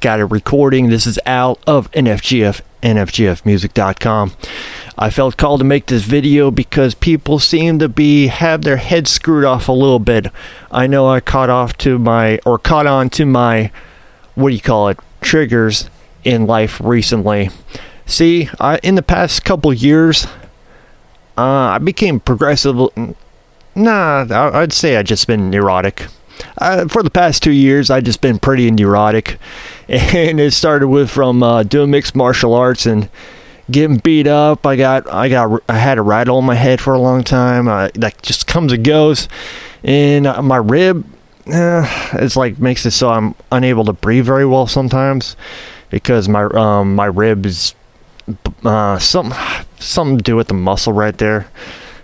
got a recording. This is Al of NFGF, NFGFmusic.com. I felt called to make this video because people seem to be have their heads screwed off a little bit. I know I caught off to my or caught on to my what do you call it triggers in life recently. See, I, in the past couple years, uh, I became progressive. Nah, I'd say I just been neurotic. Uh, for the past two years, I've just been pretty neurotic, and it started with from uh, doing mixed martial arts and getting beat up. I got, I got, I had a rattle in my head for a long time. That just comes and goes, and uh, my rib, uh, it's like makes it so I'm unable to breathe very well sometimes because my um my rib is uh, some something to do with the muscle right there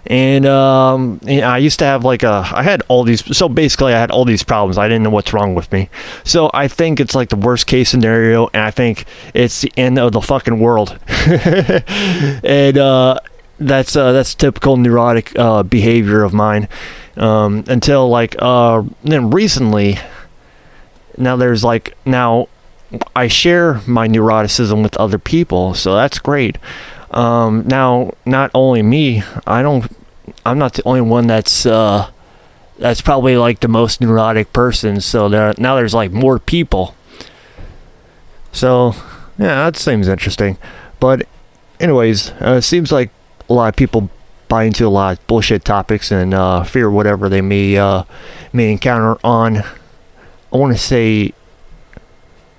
and um, I used to have like a, I had all these, so basically I had all these problems. I didn't know what's wrong with me. So I think it's like the worst case scenario, and I think it's the end of the fucking world. and uh, that's uh, that's typical neurotic uh, behavior of mine. Um, until like uh, then recently, now there's like now I share my neuroticism with other people, so that's great. Um, now, not only me, I don't. I'm not the only one that's uh, that's probably like the most neurotic person. So there, now there's like more people. So yeah, that seems interesting. But anyways, uh, it seems like a lot of people buy into a lot of bullshit topics and uh, fear whatever they may uh, may encounter on. I want to say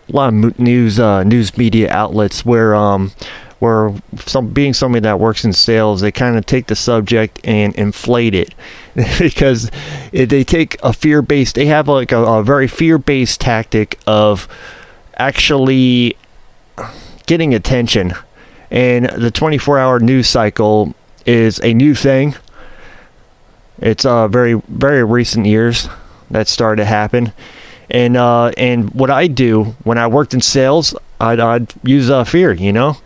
a lot of news uh, news media outlets where um, where some being somebody that works in sales, they kind of take the subject and inflate it because they take a fear based, they have like a, a very fear based tactic of actually getting attention. And the 24 hour news cycle is a new thing. It's uh, very, very recent years that started to happen. And uh, and what I do when I worked in sales, I'd, I'd use uh, fear. You know,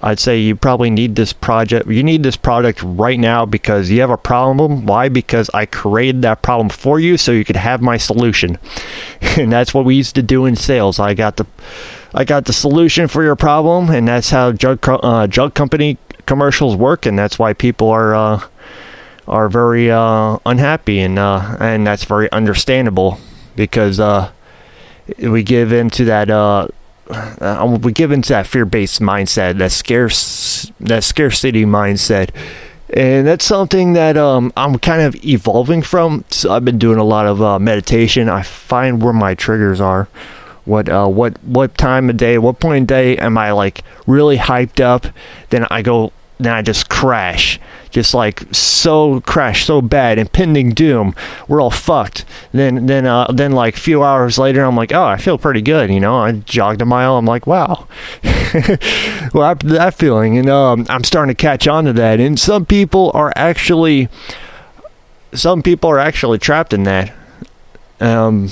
I'd say you probably need this project. You need this product right now because you have a problem. Why? Because I created that problem for you so you could have my solution. and that's what we used to do in sales. I got the I got the solution for your problem and that's how drug uh, drug company commercials work and that's why people are uh, are very uh, unhappy and uh, and that's very understandable because uh, we give into that uh, we give into that fear-based mindset, that scarce, that scarcity mindset, and that's something that um, I'm kind of evolving from. So I've been doing a lot of uh, meditation. I find where my triggers are. What uh, what what time of day, what point in day am I like really hyped up? Then I go then I just crash. Just like so crash so bad, impending doom. We're all fucked. Then then uh, then like a few hours later, I'm like, oh, I feel pretty good. You know, I jogged a mile. I'm like, wow. well, after that feeling, and um, I'm starting to catch on to that. And some people are actually, some people are actually trapped in that. Um,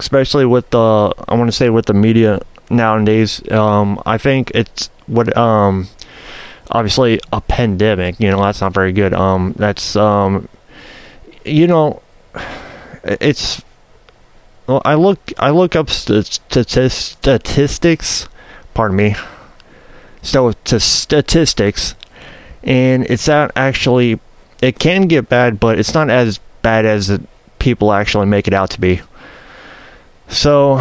especially with the, I want to say with the media nowadays. Um, I think it's what um obviously a pandemic you know that's not very good um that's um you know it's well i look i look up st- st- statistics pardon me so to statistics and it's not actually it can get bad but it's not as bad as people actually make it out to be so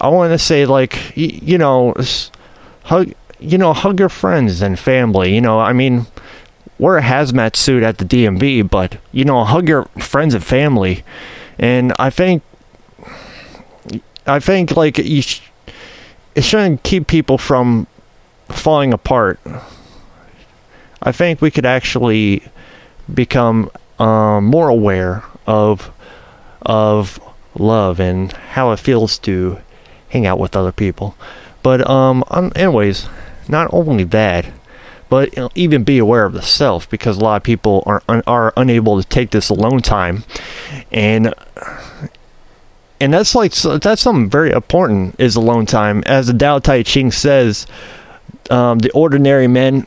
i want to say like you, know hug, you know, hug your friends and family. You know, I mean, wear a hazmat suit at the DMV, but you know, hug your friends and family. And I think, I think like you, sh- it shouldn't keep people from falling apart. I think we could actually become um, more aware of of love and how it feels to hang out with other people. But um, anyways, not only that, but you know, even be aware of the self because a lot of people are un- are unable to take this alone time, and and that's like that's something very important is alone time. As the Tao Te Ching says, um, the ordinary men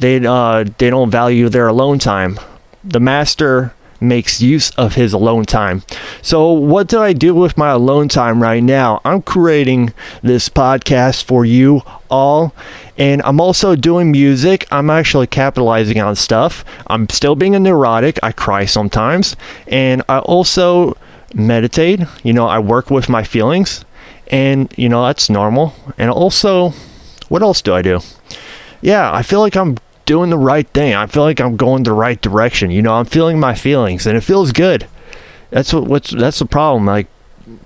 they uh, they don't value their alone time. The master makes use of his alone time. So, what do I do with my alone time right now? I'm creating this podcast for you all, and I'm also doing music. I'm actually capitalizing on stuff. I'm still being a neurotic. I cry sometimes, and I also meditate. You know, I work with my feelings, and you know, that's normal. And also, what else do I do? Yeah, I feel like I'm doing the right thing. I feel like I'm going the right direction. You know, I'm feeling my feelings and it feels good. That's what what's that's the problem. Like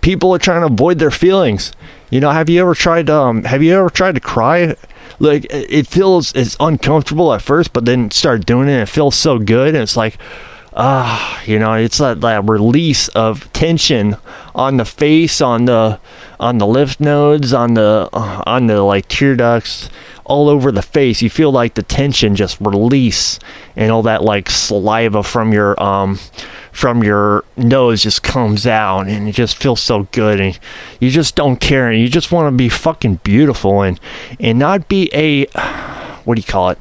people are trying to avoid their feelings. You know, have you ever tried um have you ever tried to cry? Like it feels it's uncomfortable at first, but then start doing it and it feels so good and it's like ah, you know, it's that, that release of tension on the face, on the on the lymph nodes, on the on the like tear ducts, all over the face. You feel like the tension just release and all that like saliva from your um from your nose just comes out and it just feels so good and you just don't care and you just want to be fucking beautiful and and not be a what do you call it?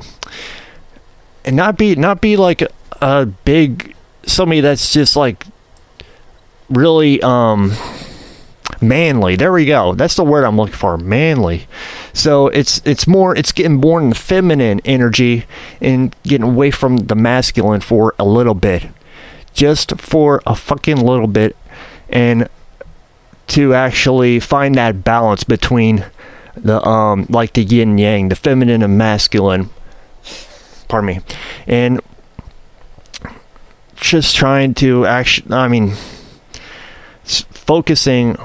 And not be not be like a big somebody that's just like really um manly. There we go. That's the word I'm looking for. Manly. So it's it's more it's getting more in the feminine energy and getting away from the masculine for a little bit. Just for a fucking little bit and to actually find that balance between the um like the yin yang, the feminine and masculine. Pardon me. And just trying to actually I mean focusing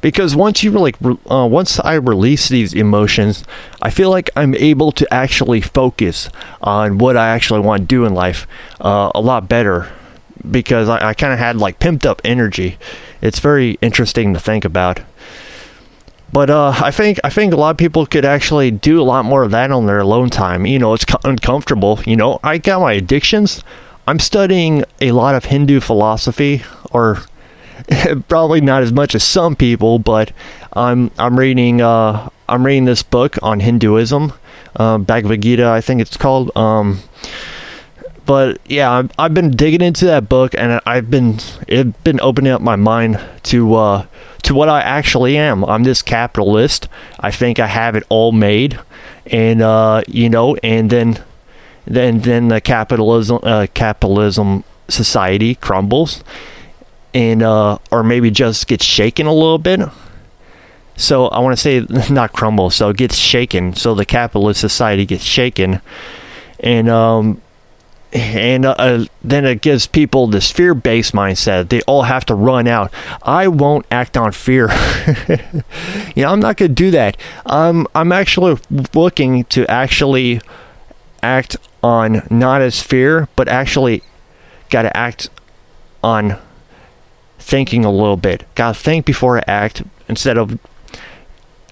because once you like uh, once I release these emotions, I feel like I'm able to actually focus on what I actually want to do in life uh, a lot better because I, I kind of had like pimped up energy. It's very interesting to think about. But uh, I think I think a lot of people could actually do a lot more of that on their alone time. You know, it's uncomfortable. You know, I got my addictions. I'm studying a lot of Hindu philosophy or probably not as much as some people, but I'm I'm reading uh, I'm reading this book on Hinduism, uh, Bhagavad Gita, I think it's called. Um, but yeah, I've, I've been digging into that book, and I've been it's been opening up my mind to uh, to what I actually am. I'm this capitalist. I think I have it all made, and uh, you know, and then then then the capitalism uh, capitalism society crumbles and uh, or maybe just gets shaken a little bit. So I want to say not crumble, so it gets shaken. So the capitalist society gets shaken, and um, and uh, uh, then it gives people this fear-based mindset. They all have to run out. I won't act on fear. you know, I'm not going to do that. Um, I'm actually looking to actually act on not as fear, but actually got to act on thinking a little bit. Gotta think before I act instead of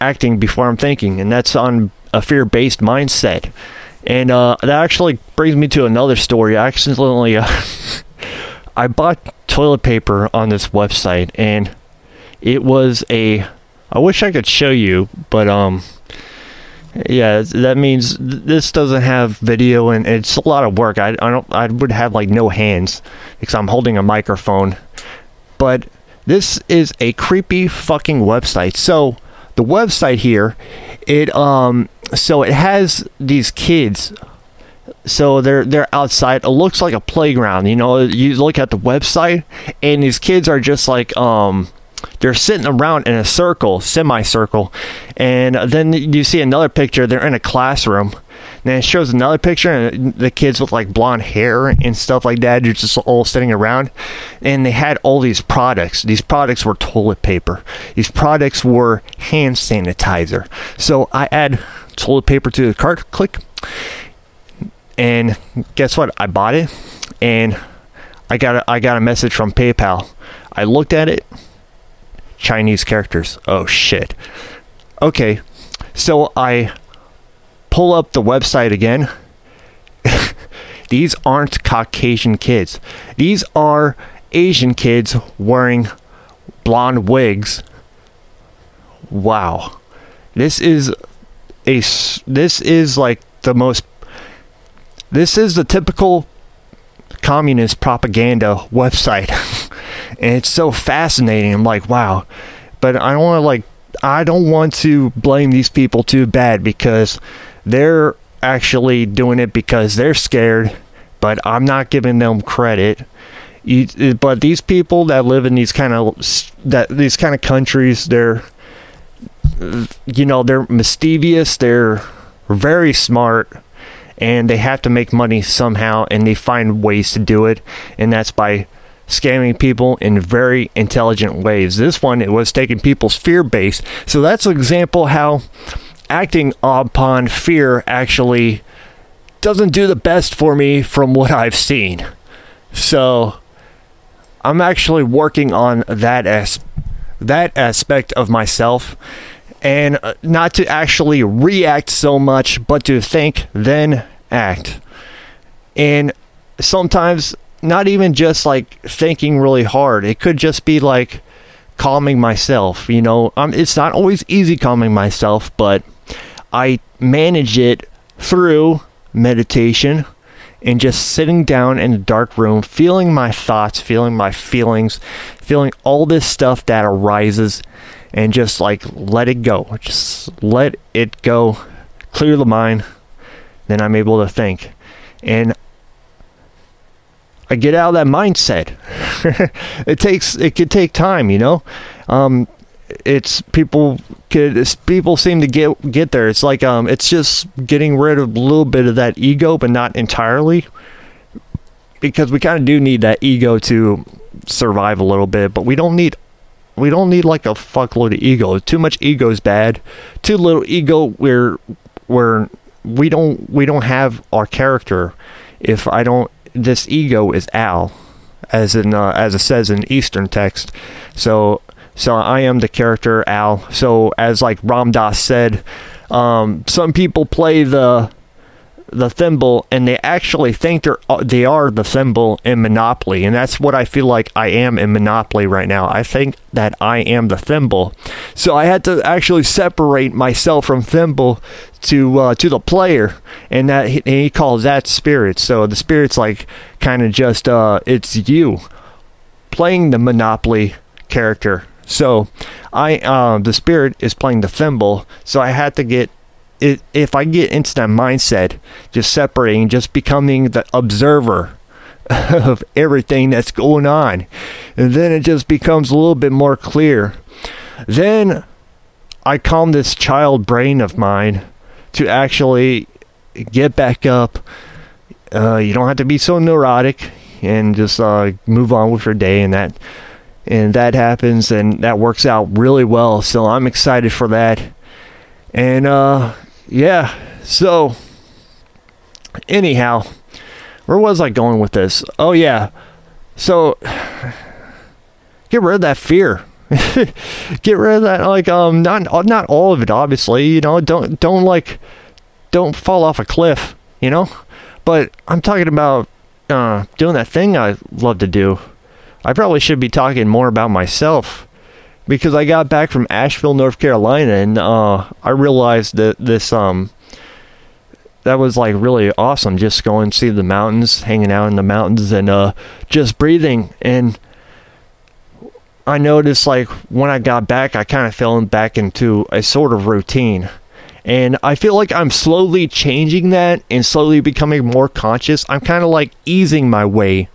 acting before I'm thinking, and that's on a fear based mindset. And uh, that actually brings me to another story. I accidentally uh, I bought toilet paper on this website, and it was a. I wish I could show you, but um, yeah, that means this doesn't have video, and it's a lot of work. I, I don't. I would have like no hands because I'm holding a microphone but this is a creepy fucking website. So the website here, it um, so it has these kids. So they're they're outside. It looks like a playground. You know, you look at the website, and these kids are just like um, they're sitting around in a circle, semicircle, and then you see another picture. They're in a classroom, then it shows another picture, and the kids with like blonde hair and stuff like that, you're just all sitting around. And they had all these products. These products were toilet paper. These products were hand sanitizer. So I add toilet paper to the cart, click, and guess what? I bought it, and I got a, I got a message from PayPal. I looked at it. Chinese characters. Oh shit. Okay, so I pull up the website again. These aren't Caucasian kids. These are Asian kids wearing blonde wigs. Wow. This is a this is like the most this is the typical communist propaganda website. And it's so fascinating. I'm like, wow. But I don't want to like I don't want to blame these people too bad because they're actually doing it because they're scared, but I'm not giving them credit. You, but these people that live in these kind of that these kind of countries, they're you know they're mischievous, they're very smart, and they have to make money somehow, and they find ways to do it, and that's by scamming people in very intelligent ways. This one it was taking people's fear base. So that's an example how acting upon fear actually doesn't do the best for me from what I've seen. So I'm actually working on that as that aspect of myself and uh, not to actually react so much but to think then act. And sometimes not even just like thinking really hard. It could just be like calming myself. You know, um, it's not always easy calming myself, but I manage it through meditation and just sitting down in a dark room, feeling my thoughts, feeling my feelings, feeling all this stuff that arises, and just like let it go. Just let it go, clear the mind. Then I'm able to think. And get out of that mindset. it takes it could take time, you know. Um, it's people could it's, people seem to get get there. It's like um, it's just getting rid of a little bit of that ego, but not entirely, because we kind of do need that ego to survive a little bit. But we don't need we don't need like a fuckload of ego. Too much ego is bad. Too little ego, we're we're we don't we don't have our character. If I don't this ego is Al, as in uh, as it says in Eastern text. So so I am the character Al. So as like Ram Dass said, um, some people play the the thimble and they actually think they're uh, they are the thimble in Monopoly, and that's what I feel like I am in Monopoly right now. I think that I am the thimble, so I had to actually separate myself from thimble to uh, to the player, and that and he calls that spirit. So the spirit's like kind of just uh, it's you playing the Monopoly character. So I uh, the spirit is playing the thimble, so I had to get it, if I get into that mindset, just separating, just becoming the observer of everything that's going on, and then it just becomes a little bit more clear. Then I calm this child brain of mine to actually get back up. Uh, you don't have to be so neurotic and just uh, move on with your day, and that and that happens, and that works out really well. So I'm excited for that. And uh, yeah, so anyhow, where was I going with this? Oh yeah, so get rid of that fear. get rid of that like um not not all of it obviously you know don't don't like don't fall off a cliff you know but i'm talking about uh doing that thing i love to do i probably should be talking more about myself because I got back from Asheville, North Carolina, and uh, I realized that this um that was like really awesome. Just going see the mountains, hanging out in the mountains, and uh, just breathing. And I noticed like when I got back, I kind of fell back into a sort of routine. And I feel like I'm slowly changing that and slowly becoming more conscious. I'm kind of like easing my way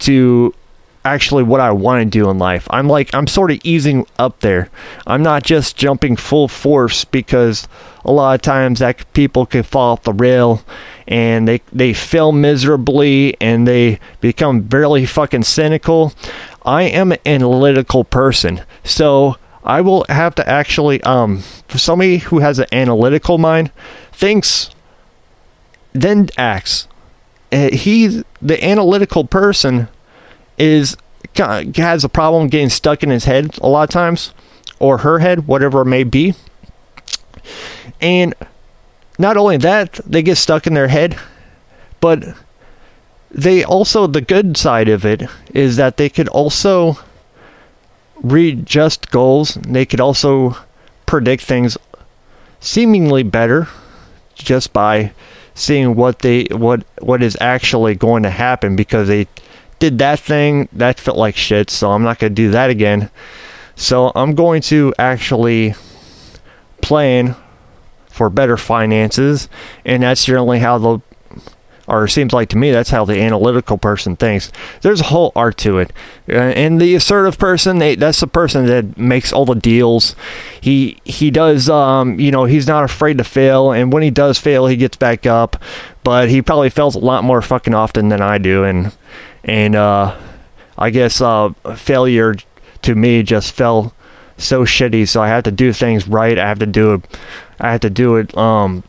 to actually what I want to do in life. I'm like I'm sort of easing up there. I'm not just jumping full force because a lot of times that people can fall off the rail and they they fail miserably and they become very fucking cynical. I am an analytical person. So I will have to actually um for somebody who has an analytical mind thinks then acts. Uh, he the analytical person is has a problem getting stuck in his head a lot of times, or her head, whatever it may be. And not only that, they get stuck in their head, but they also, the good side of it is that they could also readjust goals. They could also predict things seemingly better just by seeing what they what what is actually going to happen because they did that thing that felt like shit so i'm not going to do that again. So i'm going to actually plan for better finances and that's generally how the or it seems like to me that's how the analytical person thinks. There's a whole art to it, uh, and the assertive person, they, that's the person that makes all the deals. He he does, um, you know, he's not afraid to fail, and when he does fail, he gets back up. But he probably fails a lot more fucking often than I do, and and uh, I guess uh, failure to me just fell so shitty. So I have to do things right. I have to do it. I have to do it. Um,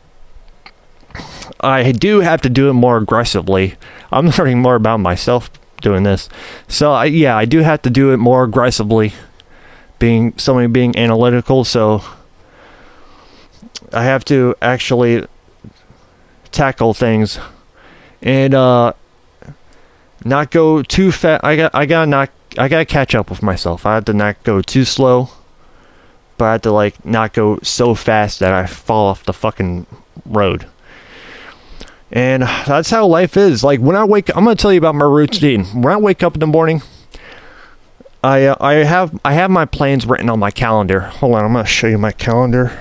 I do have to do it more aggressively. I'm learning more about myself doing this. So I, yeah, I do have to do it more aggressively. Being somebody being analytical, so I have to actually tackle things and uh, not go too fast. I got I gotta not I gotta catch up with myself. I have to not go too slow, but I have to like not go so fast that I fall off the fucking road. And that's how life is. Like when I wake, I'm gonna tell you about my routine. When I wake up in the morning, I uh, I have I have my plans written on my calendar. Hold on, I'm gonna show you my calendar.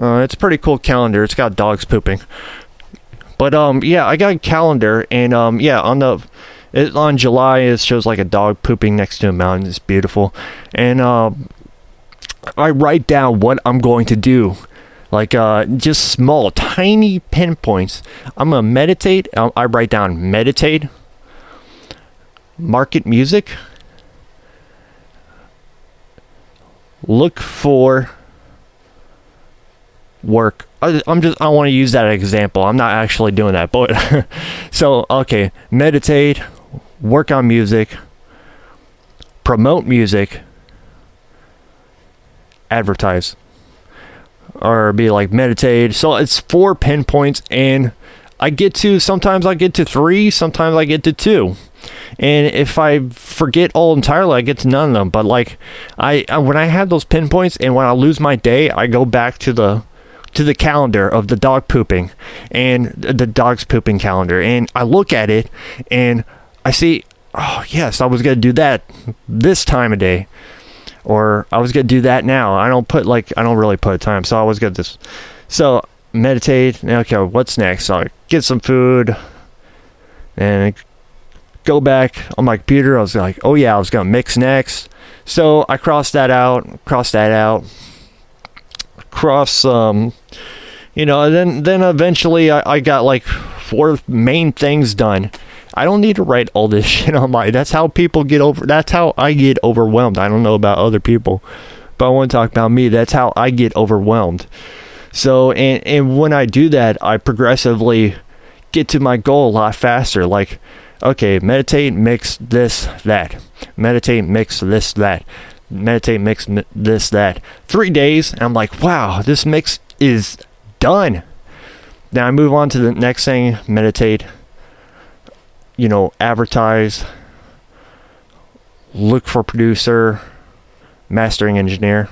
Uh, it's a pretty cool calendar. It's got dogs pooping. But um, yeah, I got a calendar, and um, yeah, on the it, on July it shows like a dog pooping next to a mountain. It's beautiful, and um, I write down what I'm going to do like uh, just small, tiny pinpoints. I'm gonna meditate. I write down meditate, market music, look for work. I, am just I want to use that example. I'm not actually doing that, but so okay, meditate, work on music, promote music, advertise or be like meditate. So it's four pinpoints, and I get to sometimes I get to three, sometimes I get to two. And if I forget all entirely, I get to none of them. But like I when I have those pinpoints, and when I lose my day, I go back to the to the calendar of the dog pooping and the dog's pooping calendar, and I look at it and I see, oh yes, I was gonna do that this time of day or I was gonna do that now. I don't put like I don't really put time, so I was gonna this. So meditate. Okay, what's next? So I get some food and go back on my computer. I was like, oh yeah, I was gonna mix next. So I crossed that out. Cross that out. Cross um, you know. then then eventually I, I got like four main things done I don't need to write all this shit on my. That's how people get over. That's how I get overwhelmed. I don't know about other people, but I want to talk about me. That's how I get overwhelmed. So and and when I do that, I progressively get to my goal a lot faster. Like, okay, meditate, mix this, that. Meditate, mix this, that. Meditate, mix this, that. Three days, I'm like, wow, this mix is done. Now I move on to the next thing. Meditate, you know, advertise, look for producer, mastering engineer,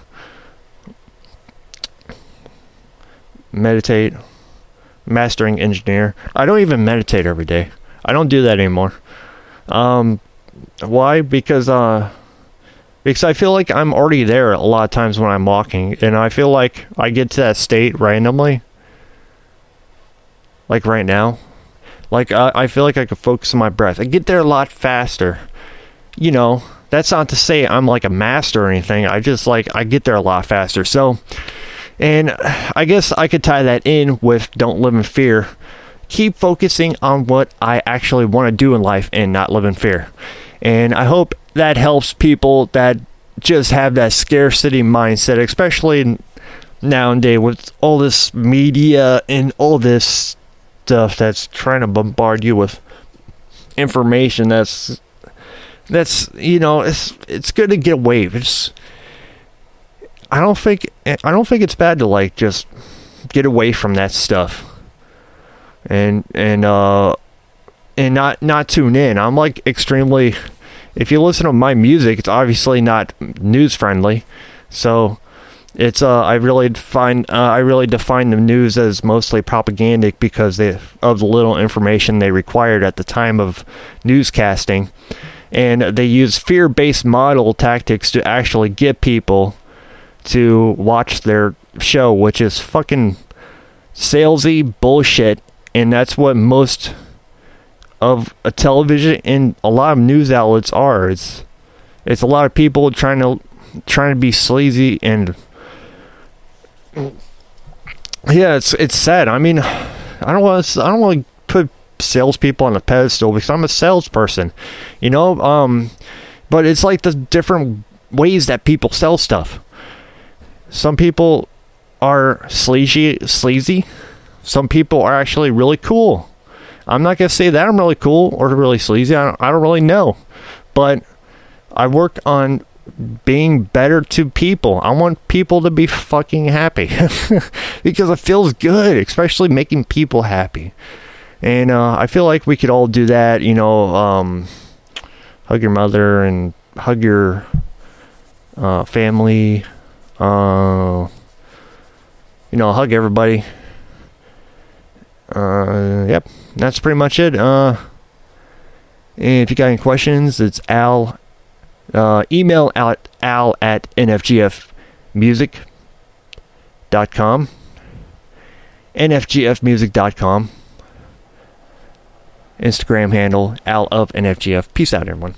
meditate, mastering engineer. I don't even meditate every day. I don't do that anymore. Um, why? Because uh, because I feel like I'm already there a lot of times when I'm walking, and I feel like I get to that state randomly. Like right now, like I, I feel like I could focus on my breath. I get there a lot faster. You know, that's not to say I'm like a master or anything. I just like I get there a lot faster. So, and I guess I could tie that in with don't live in fear. Keep focusing on what I actually want to do in life and not live in fear. And I hope that helps people that just have that scarcity mindset, especially nowadays with all this media and all this stuff that's trying to bombard you with information that's that's you know it's it's good to get away. It's I don't think I don't think it's bad to like just get away from that stuff and and uh and not not tune in. I'm like extremely if you listen to my music, it's obviously not news friendly. So it's uh, I really find uh, I really define the news as mostly propagandic because they, of the little information they required at the time of newscasting, and they use fear-based model tactics to actually get people to watch their show, which is fucking salesy bullshit, and that's what most of a television and a lot of news outlets are. It's it's a lot of people trying to trying to be sleazy and yeah, it's it's sad. I mean, I don't want to I don't want to put salespeople on a pedestal because I'm a salesperson, you know. Um, but it's like the different ways that people sell stuff. Some people are sleazy, sleazy. Some people are actually really cool. I'm not gonna say that I'm really cool or really sleazy. I don't, I don't really know, but I work on being better to people. I want people to be fucking happy because it feels good, especially making people happy. And uh, I feel like we could all do that, you know, um, hug your mother and hug your uh, family, uh, you know, hug everybody. Uh, yep, that's pretty much it. Uh, if you got any questions, it's Al uh, email at al at nfgfmusic.com. nfgfmusic.com. Instagram handle al of nfgf. Peace out, everyone.